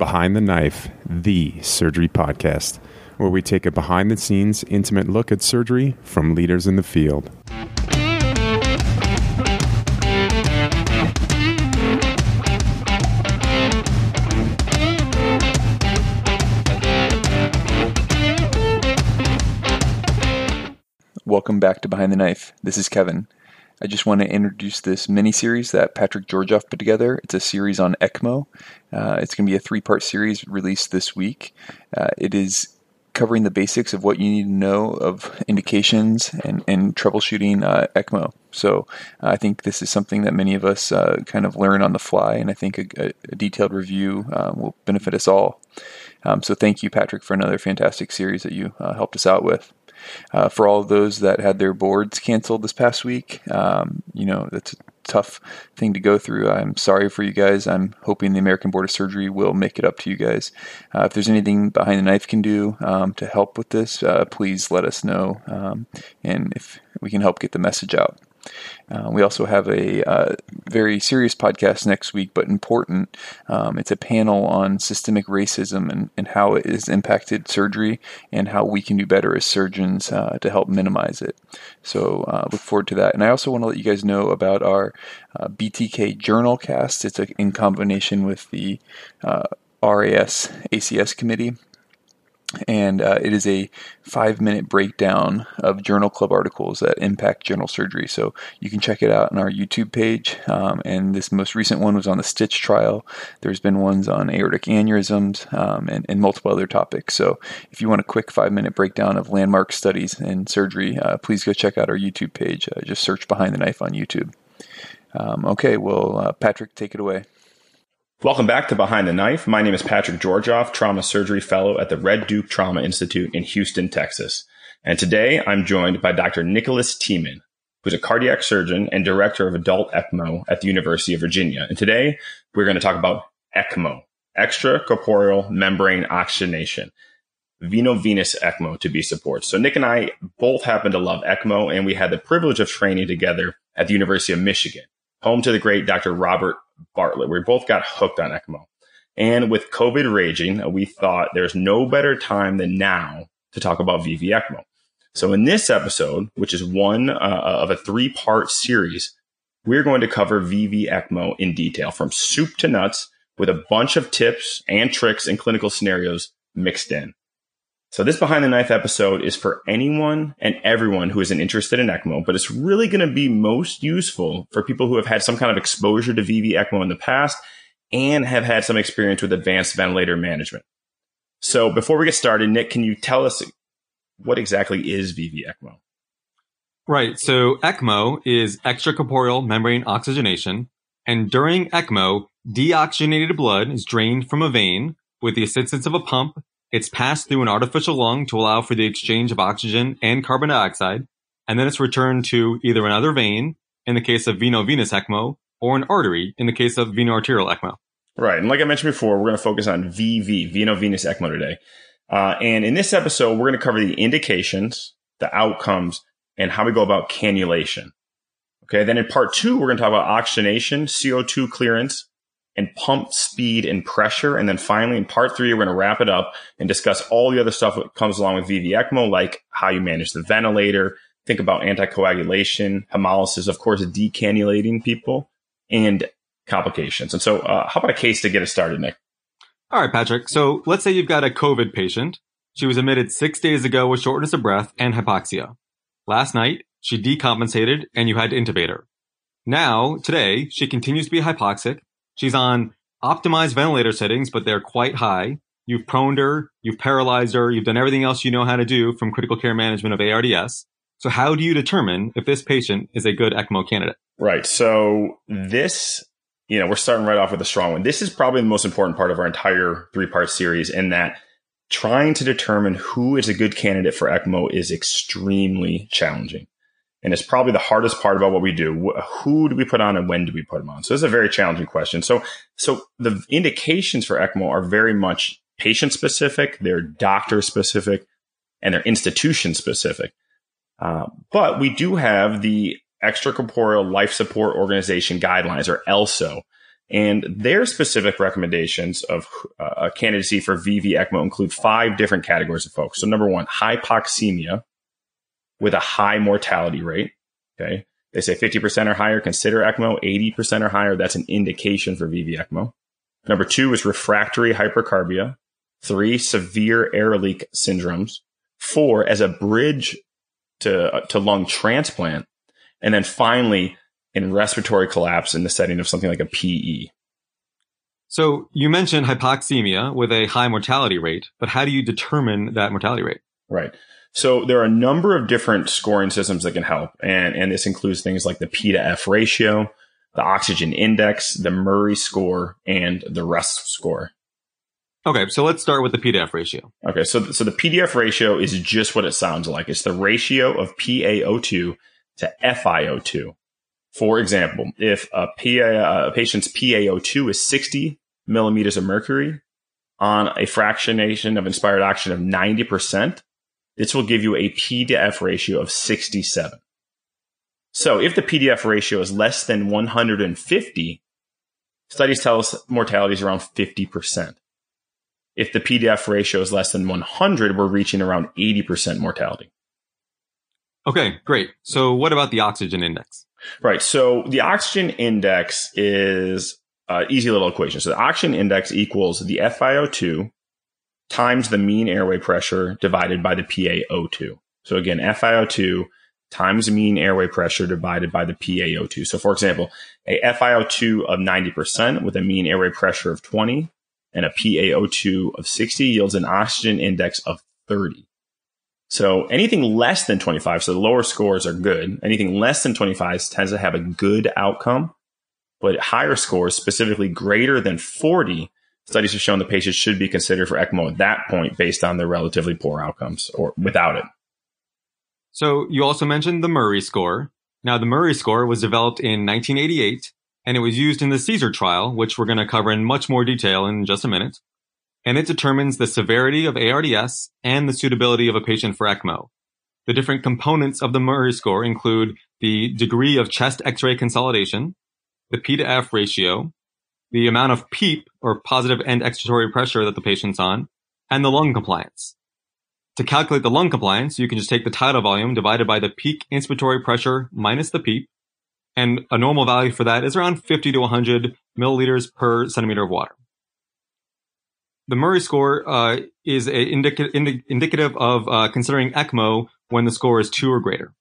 Behind the Knife, the surgery podcast, where we take a behind the scenes, intimate look at surgery from leaders in the field. Welcome back to Behind the Knife. This is Kevin. I just want to introduce this mini series that Patrick Georgoff put together. It's a series on ECMO. Uh, it's going to be a three part series released this week. Uh, it is covering the basics of what you need to know of indications and, and troubleshooting uh, ECMO. So I think this is something that many of us uh, kind of learn on the fly, and I think a, a detailed review uh, will benefit us all. Um, so thank you, Patrick, for another fantastic series that you uh, helped us out with. Uh, for all of those that had their boards canceled this past week, um, you know, that's a tough thing to go through. I'm sorry for you guys. I'm hoping the American Board of Surgery will make it up to you guys. Uh, if there's anything behind the knife can do um, to help with this, uh, please let us know. Um, and if we can help get the message out. Uh, we also have a uh, very serious podcast next week, but important. Um, it's a panel on systemic racism and, and how it has impacted surgery and how we can do better as surgeons uh, to help minimize it. So uh, look forward to that. And I also want to let you guys know about our uh, BTK Journal cast. It's a, in combination with the uh, RAS ACS committee and uh, it is a five minute breakdown of journal club articles that impact general surgery. So you can check it out on our YouTube page. Um, and this most recent one was on the Stitch trial. There's been ones on aortic aneurysms um, and, and, multiple other topics. So if you want a quick five minute breakdown of landmark studies in surgery, uh, please go check out our YouTube page. Uh, just search Behind the Knife on YouTube. Um, okay, well, uh, Patrick, take it away. Welcome back to Behind the Knife. My name is Patrick Georgoff, Trauma Surgery Fellow at the Red Duke Trauma Institute in Houston, Texas. And today I'm joined by Dr. Nicholas Teman, who's a cardiac surgeon and director of adult ECMO at the University of Virginia. And today we're going to talk about ECMO, extracorporeal membrane oxygenation, veno-venous ECMO to be support. So Nick and I both happen to love ECMO and we had the privilege of training together at the University of Michigan, home to the great Dr. Robert Bartlett. We both got hooked on ECMO. And with COVID raging, we thought there's no better time than now to talk about VV ECMO. So in this episode, which is one uh, of a three part series, we're going to cover VV ECMO in detail from soup to nuts with a bunch of tips and tricks and clinical scenarios mixed in. So this behind the knife episode is for anyone and everyone who isn't interested in ECMO, but it's really going to be most useful for people who have had some kind of exposure to VV ECMO in the past and have had some experience with advanced ventilator management. So before we get started, Nick, can you tell us what exactly is VV ECMO? Right. So ECMO is extracorporeal membrane oxygenation. And during ECMO, deoxygenated blood is drained from a vein with the assistance of a pump it's passed through an artificial lung to allow for the exchange of oxygen and carbon dioxide, and then it's returned to either another vein, in the case of veno-venous ECMO, or an artery, in the case of veno-arterial ECMO. Right. And like I mentioned before, we're going to focus on VV, veno-venous ECMO today. Uh, and in this episode, we're going to cover the indications, the outcomes, and how we go about cannulation. Okay. Then in part two, we're going to talk about oxygenation, CO2 clearance, and pump speed and pressure. And then finally, in part three, we're going to wrap it up and discuss all the other stuff that comes along with VV ECMO, like how you manage the ventilator, think about anticoagulation, hemolysis, of course, decannulating people, and complications. And so, uh, how about a case to get us started, Nick? All right, Patrick. So let's say you've got a COVID patient. She was admitted six days ago with shortness of breath and hypoxia. Last night, she decompensated and you had to intubate her. Now, today, she continues to be hypoxic She's on optimized ventilator settings, but they're quite high. You've proned her, you've paralyzed her, you've done everything else you know how to do from critical care management of ARDS. So how do you determine if this patient is a good ECMO candidate? Right. So this, you know, we're starting right off with a strong one. This is probably the most important part of our entire three part series in that trying to determine who is a good candidate for ECMO is extremely challenging. And it's probably the hardest part about what we do. Who do we put on and when do we put them on? So it's a very challenging question. So, so the indications for ECMO are very much patient specific, they're doctor specific, and they're institution specific. Uh, but we do have the extracorporeal life support organization guidelines or ELSO. And their specific recommendations of uh, candidacy for VV ECMO include five different categories of folks. So number one, hypoxemia with a high mortality rate. Okay. They say 50% or higher, consider ECMO, 80% or higher. That's an indication for VV ECMO. Number two is refractory hypercarbia. Three, severe air leak syndromes. Four, as a bridge to, uh, to lung transplant. And then finally, in respiratory collapse in the setting of something like a PE. So you mentioned hypoxemia with a high mortality rate, but how do you determine that mortality rate? Right. So there are a number of different scoring systems that can help. And, and this includes things like the P to F ratio, the oxygen index, the Murray score, and the RESP score. Okay, so let's start with the P to F ratio. Okay, so, so the P to F ratio is just what it sounds like. It's the ratio of PaO2 to FiO2. For example, if a, PA, uh, a patient's PaO2 is 60 millimeters of mercury on a fractionation of inspired oxygen of 90%, this will give you a P to F ratio of 67. So if the P to F ratio is less than 150, studies tell us mortality is around 50%. If the P to F ratio is less than 100, we're reaching around 80% mortality. Okay, great. So what about the oxygen index? Right. So the oxygen index is an easy little equation. So the oxygen index equals the FiO2 times the mean airway pressure divided by the PaO2. So again, FiO2 times mean airway pressure divided by the PaO2. So for example, a FiO2 of 90% with a mean airway pressure of 20 and a PaO2 of 60 yields an oxygen index of 30. So anything less than 25, so the lower scores are good. Anything less than 25 tends to have a good outcome, but higher scores, specifically greater than 40, studies have shown the patients should be considered for ECMO at that point based on their relatively poor outcomes or without it. So you also mentioned the Murray score. Now the Murray score was developed in 1988 and it was used in the CESAR trial, which we're going to cover in much more detail in just a minute and it determines the severity of ARDS and the suitability of a patient for ECMO. The different components of the Murray score include the degree of chest X-ray consolidation, the P to F ratio, the amount of PEEP or positive end expiratory pressure that the patient's on, and the lung compliance. To calculate the lung compliance, you can just take the tidal volume divided by the peak inspiratory pressure minus the PEEP, and a normal value for that is around 50 to 100 milliliters per centimeter of water the Murray score uh, is indica- indi- indicative of uh, considering ECMO when the score is two or greater.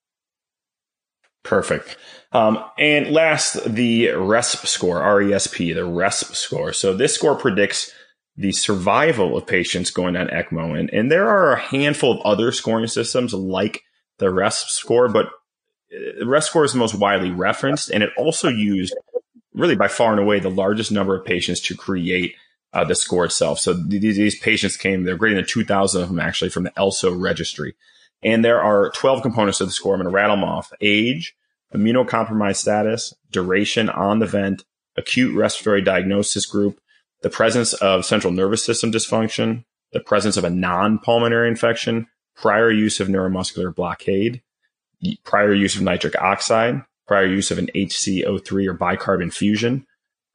Perfect. Um, and last, the RESP score, RESP, the RESP score. So this score predicts the survival of patients going on ECMO. And, and there are a handful of other scoring systems like the RESP score, but uh, the RESP score is the most widely referenced, and it also used really by far and away the largest number of patients to create uh, the score itself. So these, these patients came, they're greater than 2,000 of them actually from the ELSO registry. And there are 12 components of the score. I'm going to rattle them off. Age, immunocompromised status, duration on the vent, acute respiratory diagnosis group, the presence of central nervous system dysfunction, the presence of a non-pulmonary infection, prior use of neuromuscular blockade, prior use of nitric oxide, prior use of an HCO3 or bicarb fusion,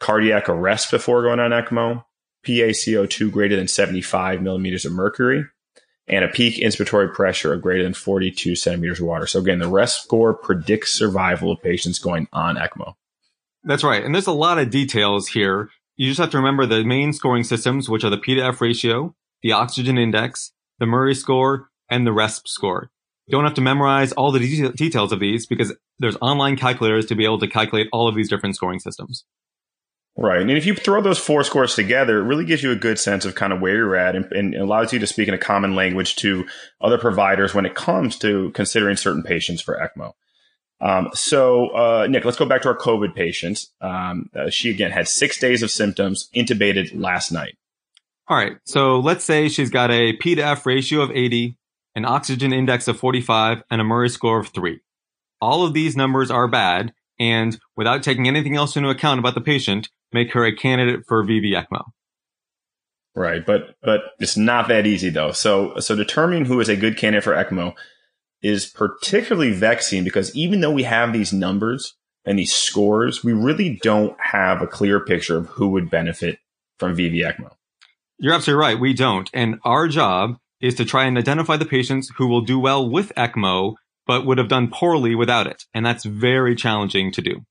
cardiac arrest before going on ECMO, PaCO2 greater than 75 millimeters of mercury, and a peak inspiratory pressure of greater than 42 centimeters of water. So again, the RESP score predicts survival of patients going on ECMO. That's right. And there's a lot of details here. You just have to remember the main scoring systems, which are the P to F ratio, the oxygen index, the Murray score, and the RESP score. You don't have to memorize all the de- details of these because there's online calculators to be able to calculate all of these different scoring systems. Right. And if you throw those four scores together, it really gives you a good sense of kind of where you're at and, and, allows you to speak in a common language to other providers when it comes to considering certain patients for ECMO. Um, so, uh, Nick, let's go back to our COVID patient. Um, uh, she again had six days of symptoms, intubated last night. All right. So let's say she's got a P to F ratio of 80, an oxygen index of 45, and a Murray score of 3. All of these numbers are bad. And without taking anything else into account about the patient, make her a candidate for VV ECMO. Right, but but it's not that easy though. So so determining who is a good candidate for ECMO is particularly vexing because even though we have these numbers, and these scores, we really don't have a clear picture of who would benefit from VV ECMO. You're absolutely right. We don't. And our job is to try and identify the patients who will do well with ECMO, but would have done poorly without it. And that's very challenging to do.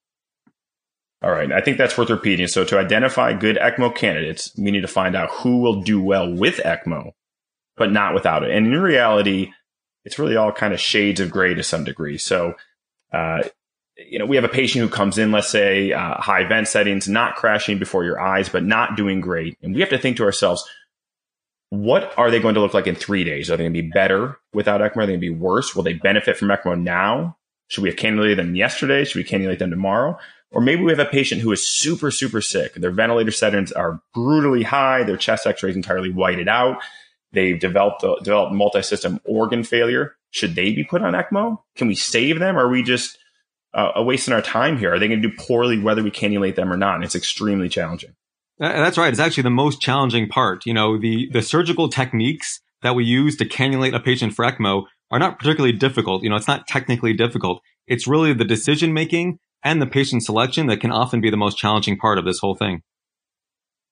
All right. I think that's worth repeating. So to identify good ECMO candidates, we need to find out who will do well with ECMO, but not without it. And in reality, it's really all kind of shades of gray to some degree. So, uh, you know, we have a patient who comes in, let's say, uh, high vent settings, not crashing before your eyes, but not doing great. And we have to think to ourselves, what are they going to look like in three days? Are they going to be better without ECMO? Are they going to be worse? Will they benefit from ECMO now? Should we have cannulated them yesterday? Should we cannulate them tomorrow? Or maybe we have a patient who is super, super sick. Their ventilator settings are brutally high. Their chest x-ray is entirely whited out. They've developed, developed multi-system organ failure. Should they be put on ECMO? Can we save them? Are we just uh, wasting our time here? Are they going to do poorly whether we cannulate them or not? And it's extremely challenging. That's right. It's actually the most challenging part. You know, the, the surgical techniques that we use to cannulate a patient for ECMO are not particularly difficult. You know, it's not technically difficult. It's really the decision making and the patient selection that can often be the most challenging part of this whole thing.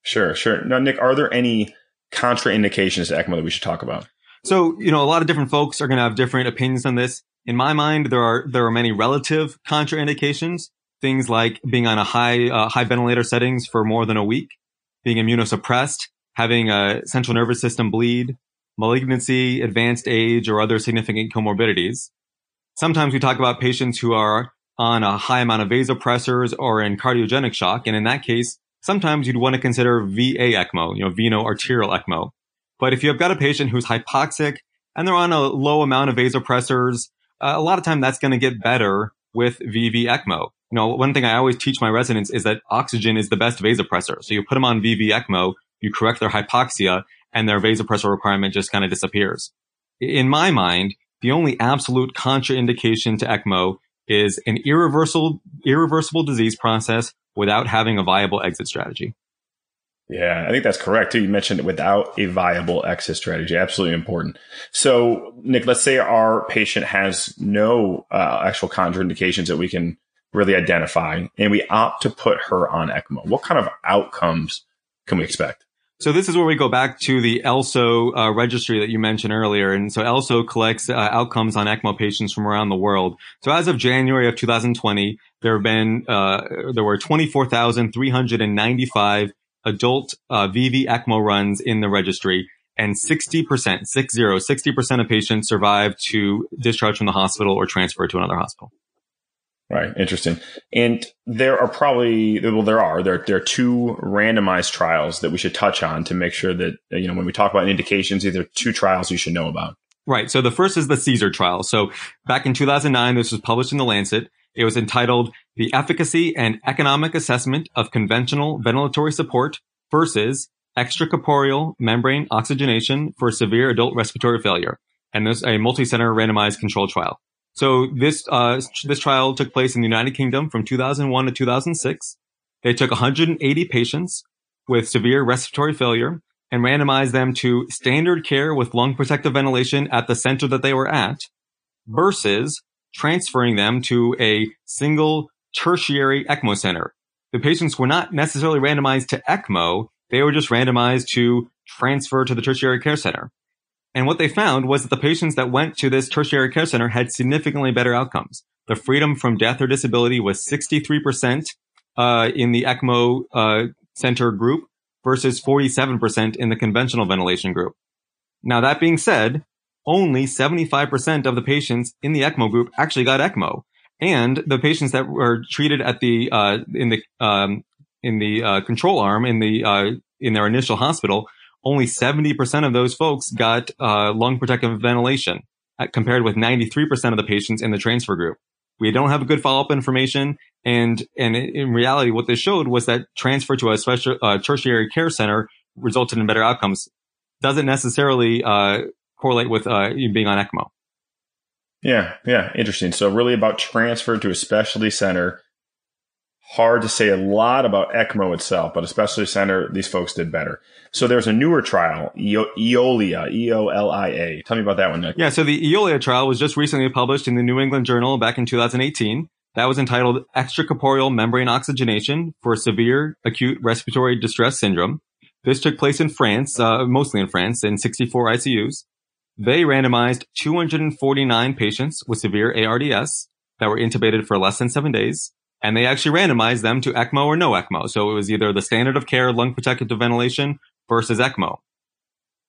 Sure, sure. Now, Nick, are there any contraindications to ECMO that we should talk about? So, you know, a lot of different folks are going to have different opinions on this. In my mind, there are there are many relative contraindications. Things like being on a high uh, high ventilator settings for more than a week, being immunosuppressed, having a central nervous system bleed, malignancy, advanced age, or other significant comorbidities. Sometimes we talk about patients who are on a high amount of vasopressors or in cardiogenic shock, and in that case, sometimes you'd want to consider VA ECMO, you know, veno arterial ECMO. But if you've got a patient who's hypoxic and they're on a low amount of vasopressors uh, a lot of time that's going to get better with VV ECMO. You know, one thing I always teach my residents is that oxygen is the best vasopressor. So you put them on VV ECMO, you correct their hypoxia, and their vasopressor requirement just kind of disappears. In my mind, the only absolute contraindication to ECMO is an irreversible, irreversible disease process without having a viable exit strategy. Yeah, I think that's correct too. You mentioned without a viable exit strategy. Absolutely important. So, Nick, let's say our patient has no uh, actual contraindications that we can really identify, and we opt to put her on ECMO. What kind of outcomes can we expect? So this is where we go back to the ELSO uh, registry that you mentioned earlier. And so ELSO collects uh, outcomes on ECMO patients from around the world. So as of January of 2020, there have been, uh, there were 24,395 adult uh, VV ECMO runs in the registry, and 60%, six zero, 60% of patients survived to discharge from the hospital or transfer to another hospital. Right. Interesting. And there are probably, well, there are, there, there are two randomized trials that we should touch on to make sure that, you know, when we talk about indications, either two trials you should know about. Right. So the first is the CESAR trial. So back in 2009, this was published in the Lancet. It was entitled The Efficacy and Economic Assessment of Conventional Ventilatory Support versus Extracorporeal Membrane Oxygenation for Severe Adult Respiratory Failure. And this a multi-center randomized control trial. So this, uh, this trial took place in the United Kingdom from 2001 to 2006. They took 180 patients with severe respiratory failure and randomized them to standard care with lung protective ventilation at the center that they were at versus transferring them to a single tertiary ECMO center. The patients were not necessarily randomized to ECMO. They were just randomized to transfer to the tertiary care center. And what they found was that the patients that went to this tertiary care center had significantly better outcomes. The freedom from death or disability was 63% uh, in the ECMO uh, center group versus 47% in the conventional ventilation group. Now, that being said, only 75% of the patients in the ECMO group actually got ECMO. And the patients that were treated at the, uh, in the, um, in the, uh, control arm in the, uh, in their initial hospital, only 70% of those folks got, uh, lung protective ventilation uh, compared with 93% of the patients in the transfer group. We don't have a good follow-up information. And, and in reality, what this showed was that transfer to a special, uh, tertiary care center resulted in better outcomes. Doesn't necessarily, uh, correlate with uh, being on ECMO. Yeah, yeah, interesting. So really about transfer to a specialty center. Hard to say a lot about ECMO itself, but especially center, these folks did better. So there's a newer trial, EOLIA, E-O-L-I-A. Tell me about that one, Nick. Yeah, so the EOLIA trial was just recently published in the New England Journal back in 2018. That was entitled Extracorporeal Membrane Oxygenation for Severe Acute Respiratory Distress Syndrome. This took place in France, uh, mostly in France, in 64 ICUs. They randomized 249 patients with severe ARDS that were intubated for less than seven days, and they actually randomized them to ECMO or no ECMO. So it was either the standard of care lung protective ventilation versus ECMO.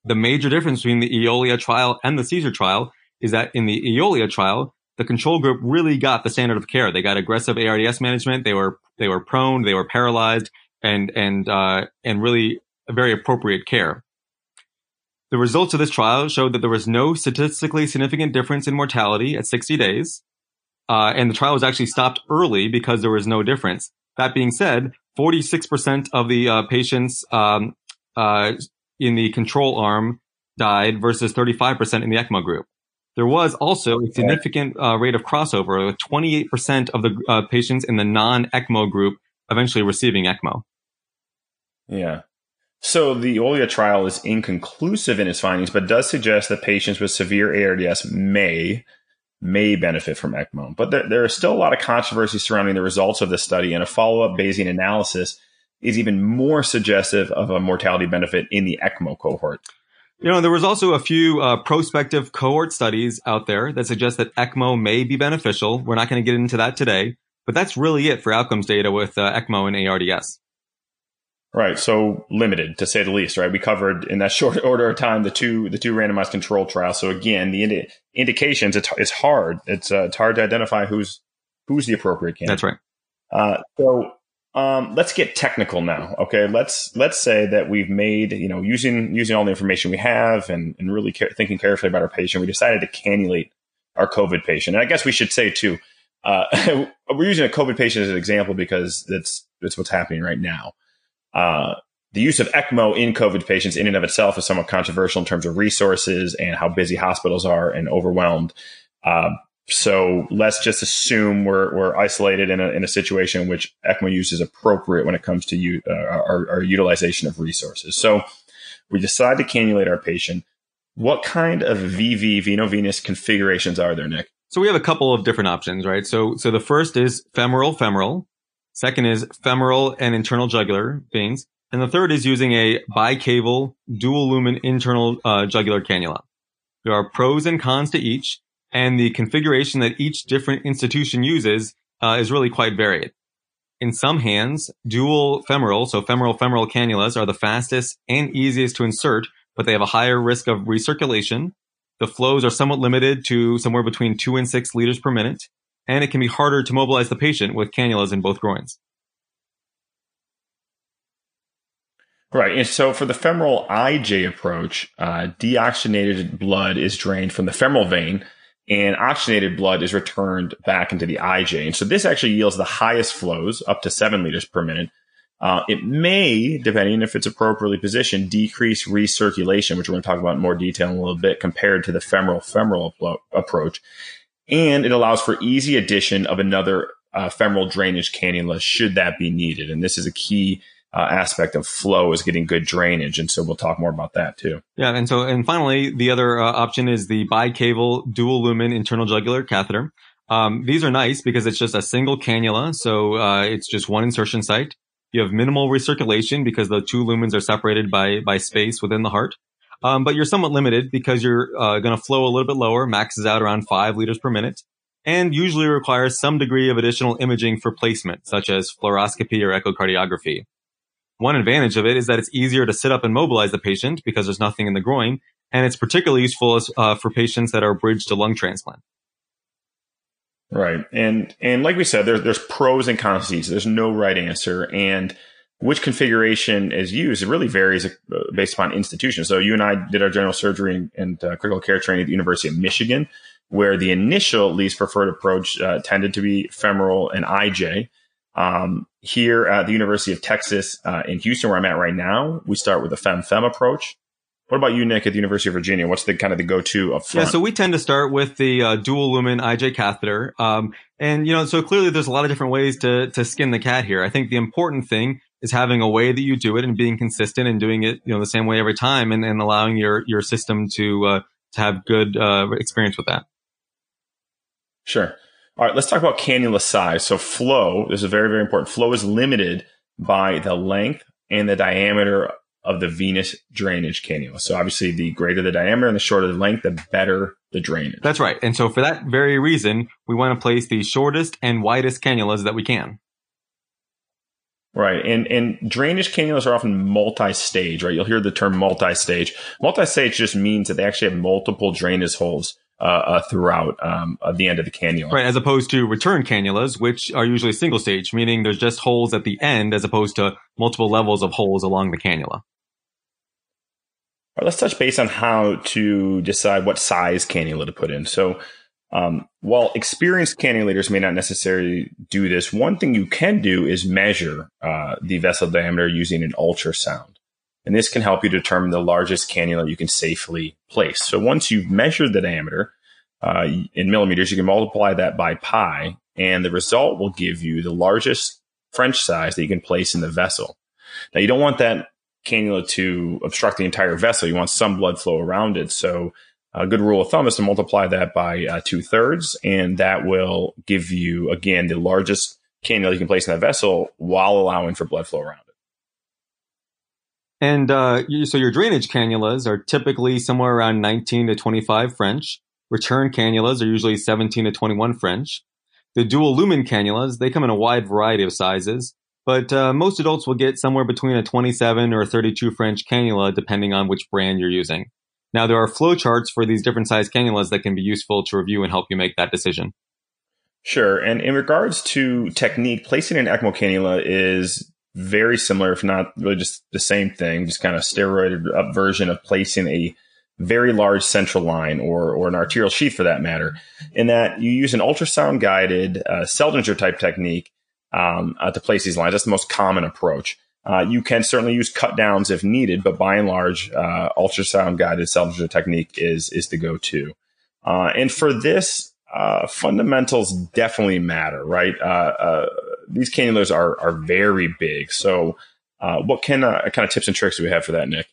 The major difference between the Eolia trial and the CESAR trial is that in the Eolia trial, the control group really got the standard of care. They got aggressive ARDS management. They were they were prone, they were paralyzed, and and uh, and really very appropriate care. The results of this trial showed that there was no statistically significant difference in mortality at 60 days, uh, and the trial was actually stopped early because there was no difference. That being said, 46% of the uh, patients um, uh, in the control arm died versus 35% in the ECMO group. There was also a significant uh, rate of crossover, with 28% of the uh, patients in the non-ECMO group eventually receiving ECMO. Yeah. So the Eolia trial is inconclusive in its findings, but does suggest that patients with severe ARDS may may benefit from ECMO. But there, there is still a lot of controversy surrounding the results of this study, and a follow-up Bayesian analysis is even more suggestive of a mortality benefit in the ECMO cohort. You know, there was also a few uh, prospective cohort studies out there that suggest that ECMO may be beneficial. We're not going to get into that today, but that's really it for outcomes data with uh, ECMO and ARDS. Right. So limited to say the least, right? We covered in that short order of time the two the two randomized control trials. So again, the indi- indications it's it's hard. It's uh, it's hard to identify who's who's the appropriate candidate. That's right. Uh, so um, let's get technical now. Okay, let's let's say that we've made you know using using all the information we have and and really care, thinking carefully about our patient, we decided to cannulate our COVID patient. And I guess we should say too, uh, we're using a COVID patient as an example because that's that's what's happening right now. Uh, the use of ECMO in COVID patients in and of itself is somewhat controversial in terms of resources and how busy hospitals are and overwhelmed. Uh, so let's just assume we're, we're isolated in a, in a situation in which ECMO use is appropriate when it comes to u, uh, our, our utilization of resources. So we decide to cannulate our patient. What kind of VV, veno-venous configurations are there, Nick? So we have a couple of different options, right? So, so the first is femoral, femoral. Second is femoral and internal jugular veins. And the third is using a bicaval dual lumen internal uh, jugular cannula. There are pros and cons to each, and the configuration that each different institution uses uh, is really quite varied. In some hands, dual femoral, so femoral femoral cannulas are the fastest and easiest to insert, but they have a higher risk of recirculation. The flows are somewhat limited to somewhere between two and six liters per minute, and it can be harder to mobilize the patient with cannulas in both groins. Right. And so for the femoral IJ approach, uh, deoxygenated blood is drained from the femoral vein and oxygenated blood is returned back into the IJ. And so this actually yields the highest flows up to seven liters per minute. Uh, it may, depending if it's appropriately positioned, decrease recirculation, which we're going to talk about in more detail in a little bit compared to the femoral femoral approach and it allows for easy addition of another uh, femoral drainage cannula should that be needed. And this is a key uh, aspect of flow is getting good drainage, and so we'll talk more about that too. Yeah, and so and finally, the other uh, option is the bicaval dual lumen internal jugular catheter. Um, these are nice because it's just a single cannula, so uh, it's just one insertion site. You have minimal recirculation because the two lumens are separated by by space within the heart. Um, but you're somewhat limited because you're uh, going to flow a little bit lower, maxes out around five liters per minute, and usually requires some degree of additional imaging for placement, such as fluoroscopy or echocardiography. One advantage of it is that it's easier to sit up and mobilize the patient because there's nothing in the groin, and it's particularly useful as, uh, for patients that are bridged to lung transplant. Right, and and like we said, there's there's pros and cons to these. There's no right answer, and which configuration is used, it really varies uh, based upon institution. So you and I did our general surgery and, uh, critical care training at the University of Michigan, where the initial least preferred approach uh, tended to be femoral and IJ. Um, here at the University of Texas uh, in Houston, where I'm at right now, we start with a fem-fem approach. What about you, Nick, at the University of Virginia? What's the kind of the go-to front? Yeah, so we tend to start with the uh, dual lumen IJ catheter, um, and you know, so clearly there's a lot of different ways to to skin the cat here. I think the important thing is having a way that you do it and being consistent and doing it, you know, the same way every time and, and allowing your, your system to, uh, to have good, uh, experience with that. Sure. All right, let's talk about cannula size. So flow, this is a very, very important. Flow is limited by the length and the diameter of the venous drainage cannula. So obviously the greater the diameter and the shorter the length, the better the drainage. That's right. And so for that very reason, we want to place the shortest and widest cannulas that we can. Right. And and drainage cannulas are often multi-stage, right? You'll hear the term multi-stage. Multi-stage just means that they actually have multiple drainage holes uh, uh, throughout um, uh, the end of the cannula. Right, as opposed to return cannulas, which are usually single stage, meaning there's just holes at the end as opposed to multiple levels of holes along the cannula. All right, let's touch base on how to decide what size cannula to put in. So, um, while experienced cannulators may not necessarily do this, one thing you can do is measure uh, the vessel diameter using an ultrasound. And this can help you determine the largest cannula you can safely place. So once you've measured the diameter uh, in millimeters, you can multiply that by pi, and the result will give you the largest French size that you can place in the vessel. Now, you don't want that cannula to obstruct the entire vessel. You want some blood flow around it. So a good rule of thumb is to multiply that by uh, two thirds, and that will give you, again, the largest cannula you can place in that vessel while allowing for blood flow around it. And uh, so your drainage cannulas are typically somewhere around 19 to 25 French. Return cannulas are usually 17 to 21 French. The dual lumen cannulas, they come in a wide variety of sizes. But uh, most adults will get somewhere between a 27 or a 32 French cannula, depending on which brand you're using. Now, there are flowcharts for these different size cannulas that can be useful to review and help you make that decision. Sure. And in regards to technique, placing an ECMO cannula is very similar, if not really just the same thing, just kind of steroided up version of placing a very large central line or, or an arterial sheath for that matter, in that you use an ultrasound guided uh, Seldinger type technique um, uh, to place these lines. That's the most common approach. Uh, you can certainly use cut downs if needed, but by and large, uh, ultrasound guided Seldinger technique is is the go to. Uh, and for this, uh, fundamentals definitely matter, right? Uh, these cannulas are are very big. So, what can kind of tips and tricks do we have for that, Nick?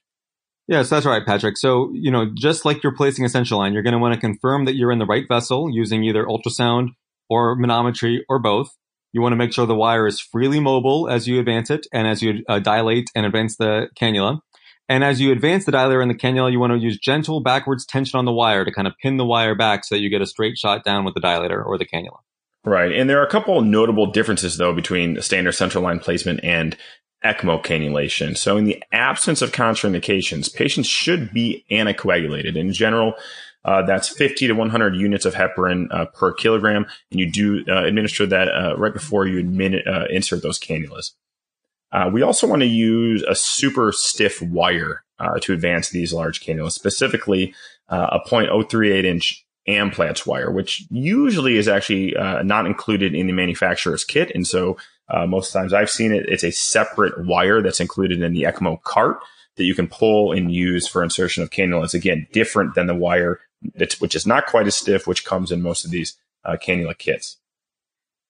Yes, that's right, Patrick. So, you know, just like you're placing a central line, you're going to want to confirm that you're in the right vessel using either ultrasound or manometry or both. You want to make sure the wire is freely mobile as you advance it and as you uh, dilate and advance the cannula. And as you advance the dilator in the cannula, you want to use gentle backwards tension on the wire to kind of pin the wire back so that you get a straight shot down with the dilator or the cannula. Right. And there are a couple notable differences, though, between standard central line placement and ECMO cannulation. So, in the absence of contraindications, patients should be anticoagulated. In general, uh, that's 50 to 100 units of heparin uh, per kilogram, and you do uh, administer that uh, right before you admit, uh, insert those cannulas. Uh, we also want to use a super stiff wire to advance these large cannulas, specifically a 0.038 inch Amplatz wire, which usually is actually not included in the manufacturer's kit, and so most times I've seen it, it's a separate wire that's included in the ECMO cart that you can pull and use for insertion of cannulas. Again, different than the wire which is not quite as stiff, which comes in most of these uh, cannula kits.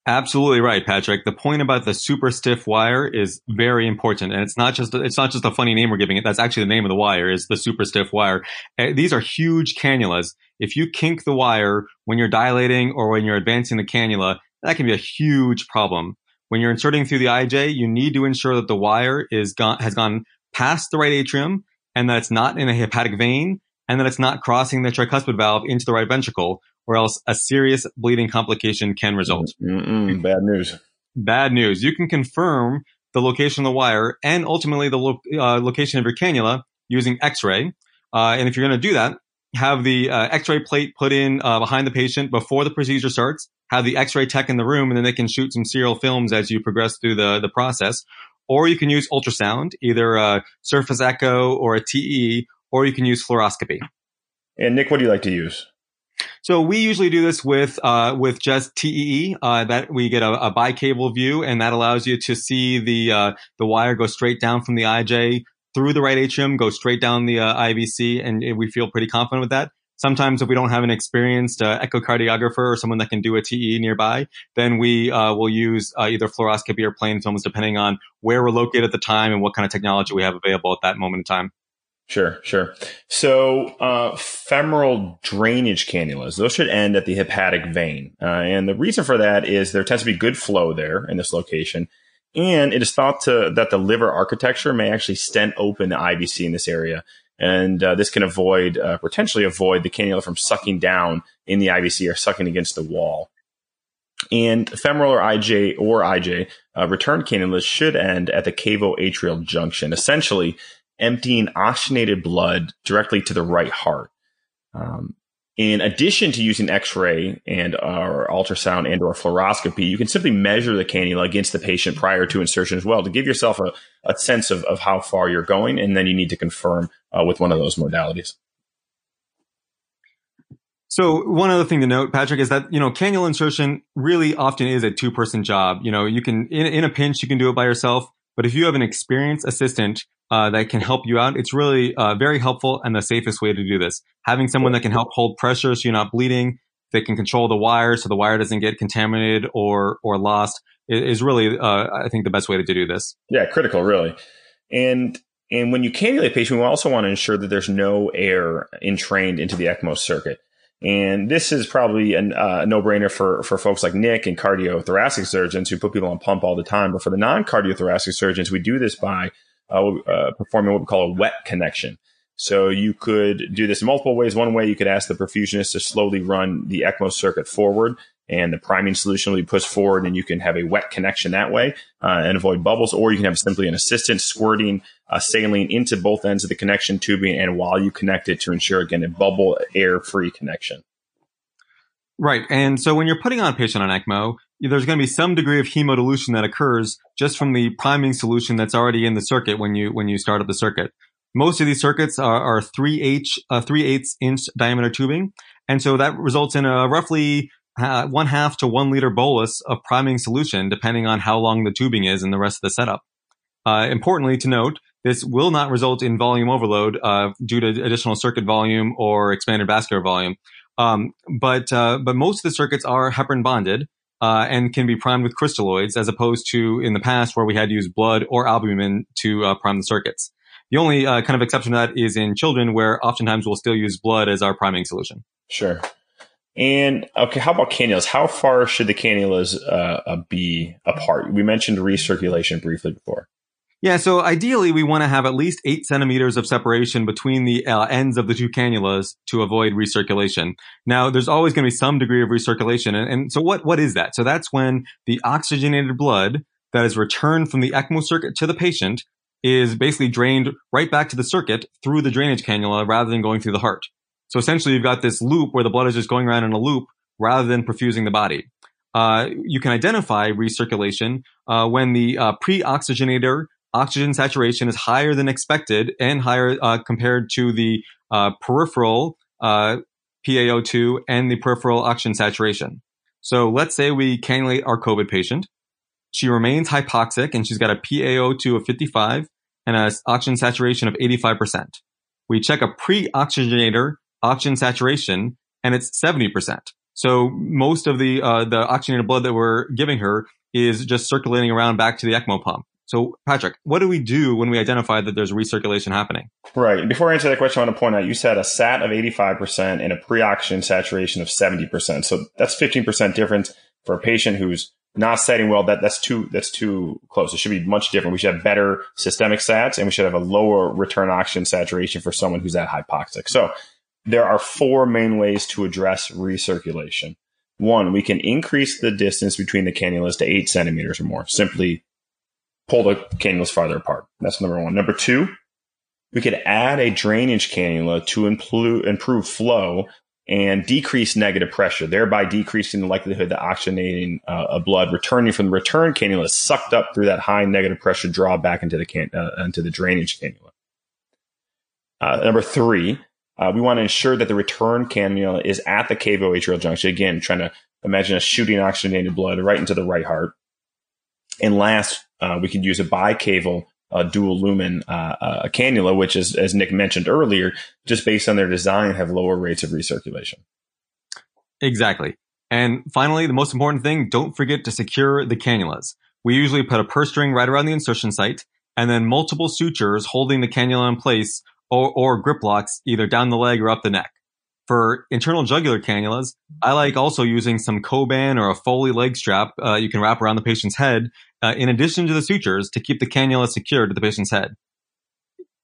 Absolutely right, Patrick. The point about the super stiff wire is very important, and it's not just it's not just a funny name we're giving it. That's actually the name of the wire is the super stiff wire. Uh, these are huge cannulas. If you kink the wire when you're dilating or when you're advancing the cannula, that can be a huge problem. When you're inserting through the IJ, you need to ensure that the wire is gone has gone past the right atrium and that it's not in a hepatic vein and that it's not crossing the tricuspid valve into the right ventricle, or else a serious bleeding complication can result. Mm-mm, bad news. Bad news. You can confirm the location of the wire and ultimately the lo- uh, location of your cannula using X-ray. Uh, and if you're going to do that, have the uh, X-ray plate put in uh, behind the patient before the procedure starts. Have the X-ray tech in the room, and then they can shoot some serial films as you progress through the the process. Or you can use ultrasound, either a surface echo or a TEE, or you can use fluoroscopy. And Nick, what do you like to use? So we usually do this with uh, with just TEE. Uh, that we get a, a bicaval view, and that allows you to see the uh, the wire go straight down from the IJ through the right atrium, go straight down the uh, IVC, and we feel pretty confident with that. Sometimes, if we don't have an experienced uh, echocardiographer or someone that can do a TEE nearby, then we uh, will use either fluoroscopy or plain films, depending on where we're located at the time and what kind of technology we have available at that moment in time. Sure, sure. So, uh, femoral drainage cannulas, those should end at the hepatic vein. Uh, and the reason for that is there tends to be good flow there in this location. And it is thought to, that the liver architecture may actually stent open the IVC in this area. And uh, this can avoid, uh, potentially avoid the cannula from sucking down in the IVC or sucking against the wall. And femoral or IJ or IJ uh, return cannulas should end at the cavo-atrial junction. Essentially, emptying oxygenated blood directly to the right heart. Um, in addition to using X-ray and or ultrasound and or fluoroscopy, you can simply measure the cannula against the patient prior to insertion as well to give yourself a, a sense of, of how far you're going, and then you need to confirm uh, with one of those modalities. So one other thing to note, Patrick, is that, you know, cannula insertion really often is a two person job. You know, you can, in, in a pinch, you can do it by yourself. But if you have an experienced assistant uh, that can help you out, it's really uh, very helpful and the safest way to do this. Having someone that can help hold pressure so you're not bleeding, they can control the wire so the wire doesn't get contaminated or or lost is really, uh, I think, the best way to do this. Yeah, critical, really. And and when you cannulate a patient, we also want to ensure that there's no air entrained into the ECMO circuit. And this is probably a uh, no-brainer for, for folks like Nick and cardiothoracic surgeons who put people on pump all the time. But for the non-cardiothoracic surgeons, we do this by uh, uh, performing what we call a wet connection. So you could do this in multiple ways. One way you could ask the perfusionist to slowly run the ECMO circuit forward and the priming solution will be pushed forward and you can have a wet connection that way uh, and avoid bubbles or you can have simply an assistant squirting uh, saline into both ends of the connection tubing and while you connect it to ensure again a bubble air free connection right and so when you're putting on a patient on ecmo there's going to be some degree of hemodilution that occurs just from the priming solution that's already in the circuit when you when you start up the circuit most of these circuits are, are 3 h uh, 3 eighths inch diameter tubing and so that results in a roughly uh, one half to one liter bolus of priming solution, depending on how long the tubing is and the rest of the setup. Uh, importantly to note, this will not result in volume overload uh, due to additional circuit volume or expanded vascular volume. Um, but uh, but most of the circuits are heparin bonded uh, and can be primed with crystalloids, as opposed to in the past where we had to use blood or albumin to uh, prime the circuits. The only kind of exception to that is in children, where oftentimes we'll still use blood as our priming solution. Sure. And okay, how about cannulas? How far should the cannulas uh, uh, be apart? We mentioned recirculation briefly before. Yeah, so ideally we want to have at least eight centimeters of separation between the uh, ends of the two cannulas to avoid recirculation. Now, there's always going to be some degree of recirculation, and, and so what what is that? So that's when the oxygenated blood that is returned from the ECMO circuit to the patient is basically drained right back to the circuit through the drainage cannula rather than going through the heart. So essentially, you've got this loop where the blood is just going around in a loop rather than perfusing the body. Uh, you can identify recirculation uh, when the uh, pre-oxygenator oxygen saturation is higher than expected and higher uh, compared to the uh, peripheral uh, PaO2 and the peripheral oxygen saturation. So let's say we cannulate our COVID patient. She remains hypoxic and she's got a PaO2 of 55 and an oxygen saturation of 85%. We check a pre-oxygenator oxygen saturation and it's 70%. So most of the, uh, the oxygenated blood that we're giving her is just circulating around back to the ECMO pump. So, Patrick, what do we do when we identify that there's recirculation happening? Right. Before I answer that question, I want to point out you said a SAT of 85% and a pre-oxygen saturation of 70%. So that's 15% difference for a patient who's not setting well. That that's too that's too close. It should be much different. We should have better systemic sats, and we should have a lower return oxygen saturation for someone who's at hypoxic. So there are four main ways to address recirculation. One, we can increase the distance between the cannulas to eight centimeters or more. Simply pull the cannulas farther apart. That's number one. Number two, we could add a drainage cannula to improve flow and decrease negative pressure, thereby decreasing the likelihood that oxygenating uh, blood returning from the return cannula is sucked up through that high negative pressure draw back into the can- uh, into the drainage cannula. Uh, number three, uh, we want to ensure that the return cannula is at the cavo-atrial junction. Again, trying to imagine a shooting oxygenated blood right into the right heart. And last, uh, we could use a bicaval uh, dual lumen uh, uh, cannula, which is, as Nick mentioned earlier, just based on their design, have lower rates of recirculation. Exactly. And finally, the most important thing, don't forget to secure the cannulas. We usually put a purse string right around the insertion site and then multiple sutures holding the cannula in place or, or grip locks either down the leg or up the neck. For internal jugular cannulas, I like also using some Coban or a Foley leg strap uh, you can wrap around the patient's head uh, in addition to the sutures to keep the cannula secured to the patient's head.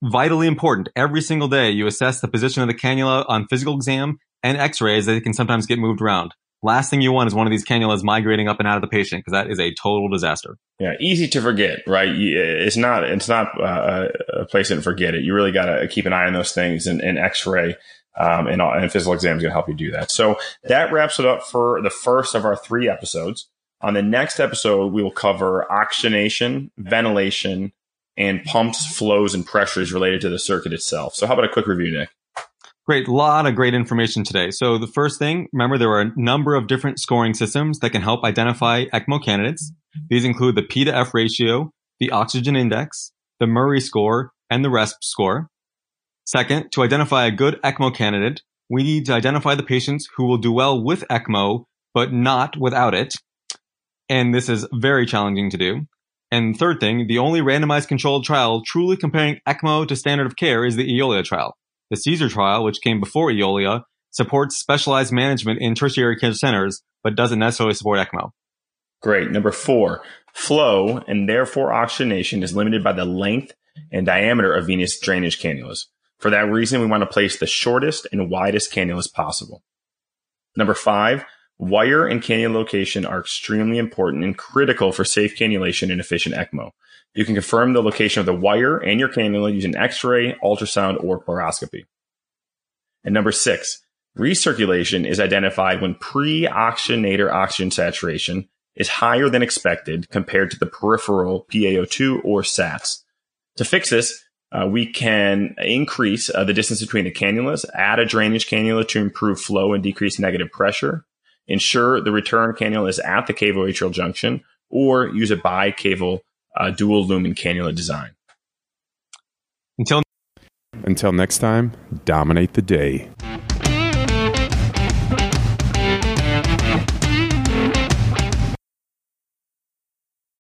Vitally important, every single day you assess the position of the cannula on physical exam and x-rays that can sometimes get moved around. Last thing you want is one of these cannulas migrating up and out of the patient because that is a total disaster. Yeah, easy to forget, right? It's not it's not uh, a place to forget it. You really got to keep an eye on those things, and, and X-ray um, and, and physical exam is going to help you do that. So that wraps it up for the first of our three episodes. On the next episode, we will cover oxygenation, ventilation, and pumps, flows, and pressures related to the circuit itself. So, how about a quick review, Nick? Great, a lot of great information today. So the first thing, remember there are a number of different scoring systems that can help identify ECMO candidates. These include the P to F ratio, the oxygen index, the Murray score, and the RESP score. Second, to identify a good ECMO candidate, we need to identify the patients who will do well with ECMO, but not without it. And this is very challenging to do. And third thing, the only randomized controlled trial truly comparing ECMO to standard of care is the Eolia trial. The CESAR trial, which came before Eolia, supports specialized management in tertiary care centers, but doesn't necessarily support ECMO. Great. Number four, flow and therefore oxygenation is limited by the length and diameter of venous drainage cannulas. For that reason, we want to place the shortest and widest cannulas possible. Number five, wire and cannula location are extremely important and critical for safe cannulation and efficient ECMO. You can confirm the location of the wire and your cannula using X-ray, ultrasound, or fluoroscopy. And number six, recirculation is identified when pre-oxygenator oxygen saturation is higher than expected compared to the peripheral PaO2 or SATs. To fix this, uh, we can increase uh, the distance between the cannulas, add a drainage cannula to improve flow and decrease negative pressure, ensure the return cannula is at the cavoatrial junction, or use a bicaval uh, dual lumen cannula design. Until until next time, dominate the day.